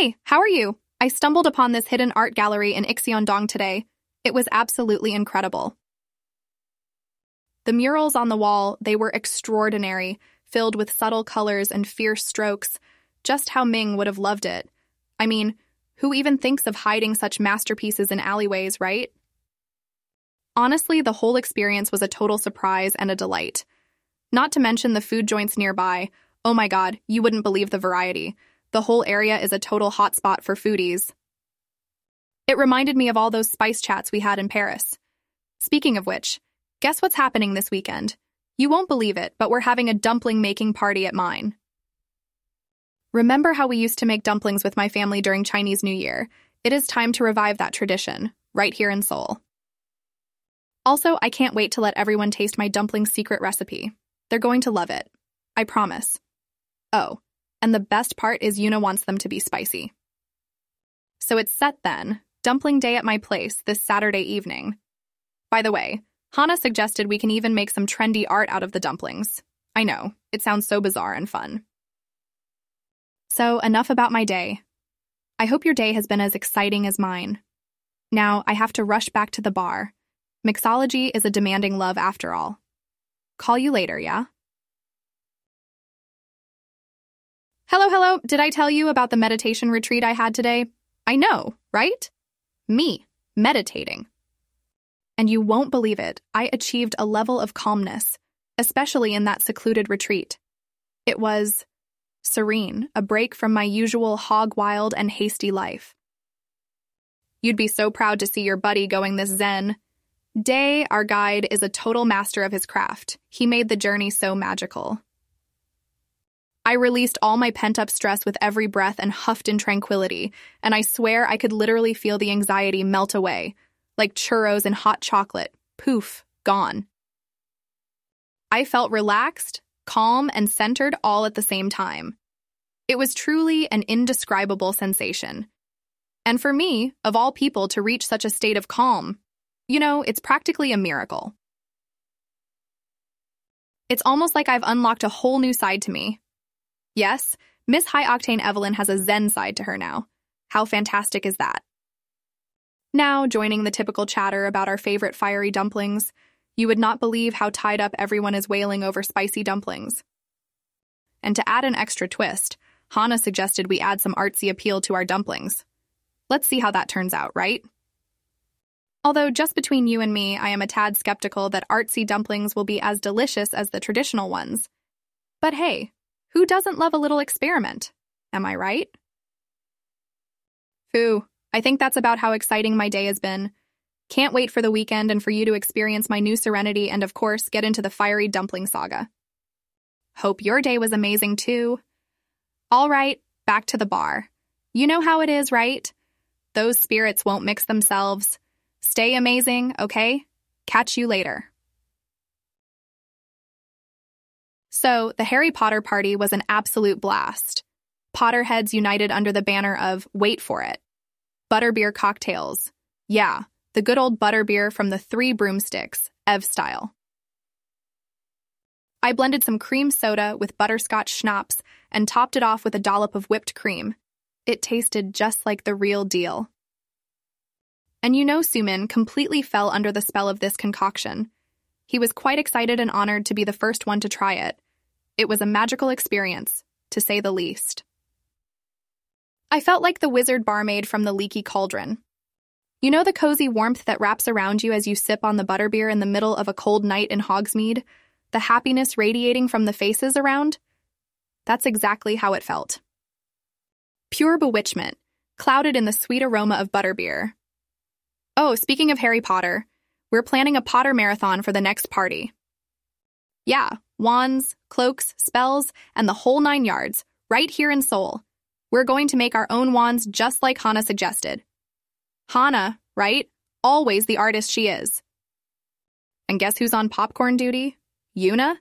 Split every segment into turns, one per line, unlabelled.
Hey, how are you? I stumbled upon this hidden art gallery in Ikseondong today. It was absolutely incredible. The murals on the wall, they were extraordinary, filled with subtle colors and fierce strokes, just how Ming would have loved it. I mean, who even thinks of hiding such masterpieces in alleyways, right? Honestly, the whole experience was a total surprise and a delight. Not to mention the food joints nearby. Oh my god, you wouldn't believe the variety. The whole area is a total hotspot for foodies. It reminded me of all those spice chats we had in Paris. Speaking of which, guess what's happening this weekend? You won't believe it, but we're having a dumpling making party at mine. Remember how we used to make dumplings with my family during Chinese New Year? It is time to revive that tradition, right here in Seoul. Also, I can't wait to let everyone taste my dumpling secret recipe. They're going to love it. I promise. Oh, and the best part is Yuna wants them to be spicy. So it's set then, dumpling day at my place this Saturday evening. By the way, Hana suggested we can even make some trendy art out of the dumplings. I know, it sounds so bizarre and fun. So, enough about my day. I hope your day has been as exciting as mine. Now, I have to rush back to the bar. Mixology is a demanding love after all. Call you later, yeah? Hello, hello. Did I tell you about the meditation retreat I had today? I know, right? Me, meditating. And you won't believe it, I achieved a level of calmness, especially in that secluded retreat. It was serene, a break from my usual hog wild and hasty life. You'd be so proud to see your buddy going this zen. Day, our guide, is a total master of his craft. He made the journey so magical. I released all my pent up stress with every breath and huffed in tranquility, and I swear I could literally feel the anxiety melt away, like churros and hot chocolate. Poof, gone. I felt relaxed, calm, and centered all at the same time. It was truly an indescribable sensation. And for me, of all people, to reach such a state of calm, you know, it's practically a miracle. It's almost like I've unlocked a whole new side to me. Yes, Miss High Octane Evelyn has a Zen side to her now. How fantastic is that? Now, joining the typical chatter about our favorite fiery dumplings, you would not believe how tied up everyone is wailing over spicy dumplings. And to add an extra twist, Hana suggested we add some artsy appeal to our dumplings. Let's see how that turns out, right? Although, just between you and me, I am a tad skeptical that artsy dumplings will be as delicious as the traditional ones. But hey, who doesn't love a little experiment? Am I right? Phew, I think that's about how exciting my day has been. Can't wait for the weekend and for you to experience my new serenity and, of course, get into the fiery dumpling saga. Hope your day was amazing too. All right, back to the bar. You know how it is, right? Those spirits won't mix themselves. Stay amazing, okay? Catch you later. So, the Harry Potter party was an absolute blast. Potterheads united under the banner of Wait for It. Butterbeer cocktails. Yeah, the good old butterbeer from the Three Broomsticks, Ev style. I blended some cream soda with butterscotch schnapps and topped it off with a dollop of whipped cream. It tasted just like the real deal. And you know Sumin completely fell under the spell of this concoction. He was quite excited and honored to be the first one to try it. It was a magical experience, to say the least. I felt like the wizard barmaid from the leaky cauldron. You know the cozy warmth that wraps around you as you sip on the butterbeer in the middle of a cold night in Hogsmeade? The happiness radiating from the faces around? That's exactly how it felt. Pure bewitchment, clouded in the sweet aroma of butterbeer. Oh, speaking of Harry Potter, we're planning a Potter marathon for the next party. Yeah, wands, cloaks, spells, and the whole nine yards, right here in Seoul. We're going to make our own wands just like Hana suggested. Hana, right? Always the artist she is. And guess who's on popcorn duty? Yuna?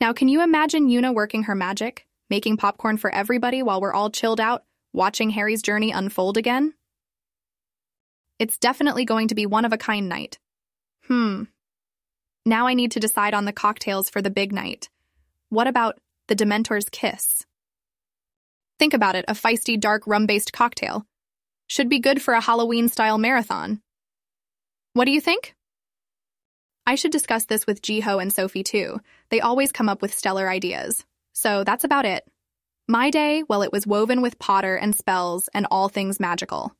Now, can you imagine Yuna working her magic, making popcorn for everybody while we're all chilled out, watching Harry's journey unfold again? It's definitely going to be one of a kind night. Hmm. Now I need to decide on the cocktails for the big night. What about the Dementor's kiss? Think about it a feisty, dark, rum based cocktail. Should be good for a Halloween style marathon. What do you think? I should discuss this with Jiho and Sophie too. They always come up with stellar ideas. So that's about it. My day, well, it was woven with Potter and spells and all things magical.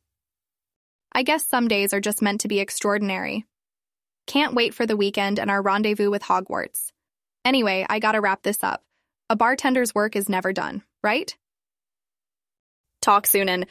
I guess some days are just meant to be extraordinary. Can't wait for the weekend and our rendezvous with Hogwarts. Anyway, I gotta wrap this up. A bartender's work is never done, right? Talk soon and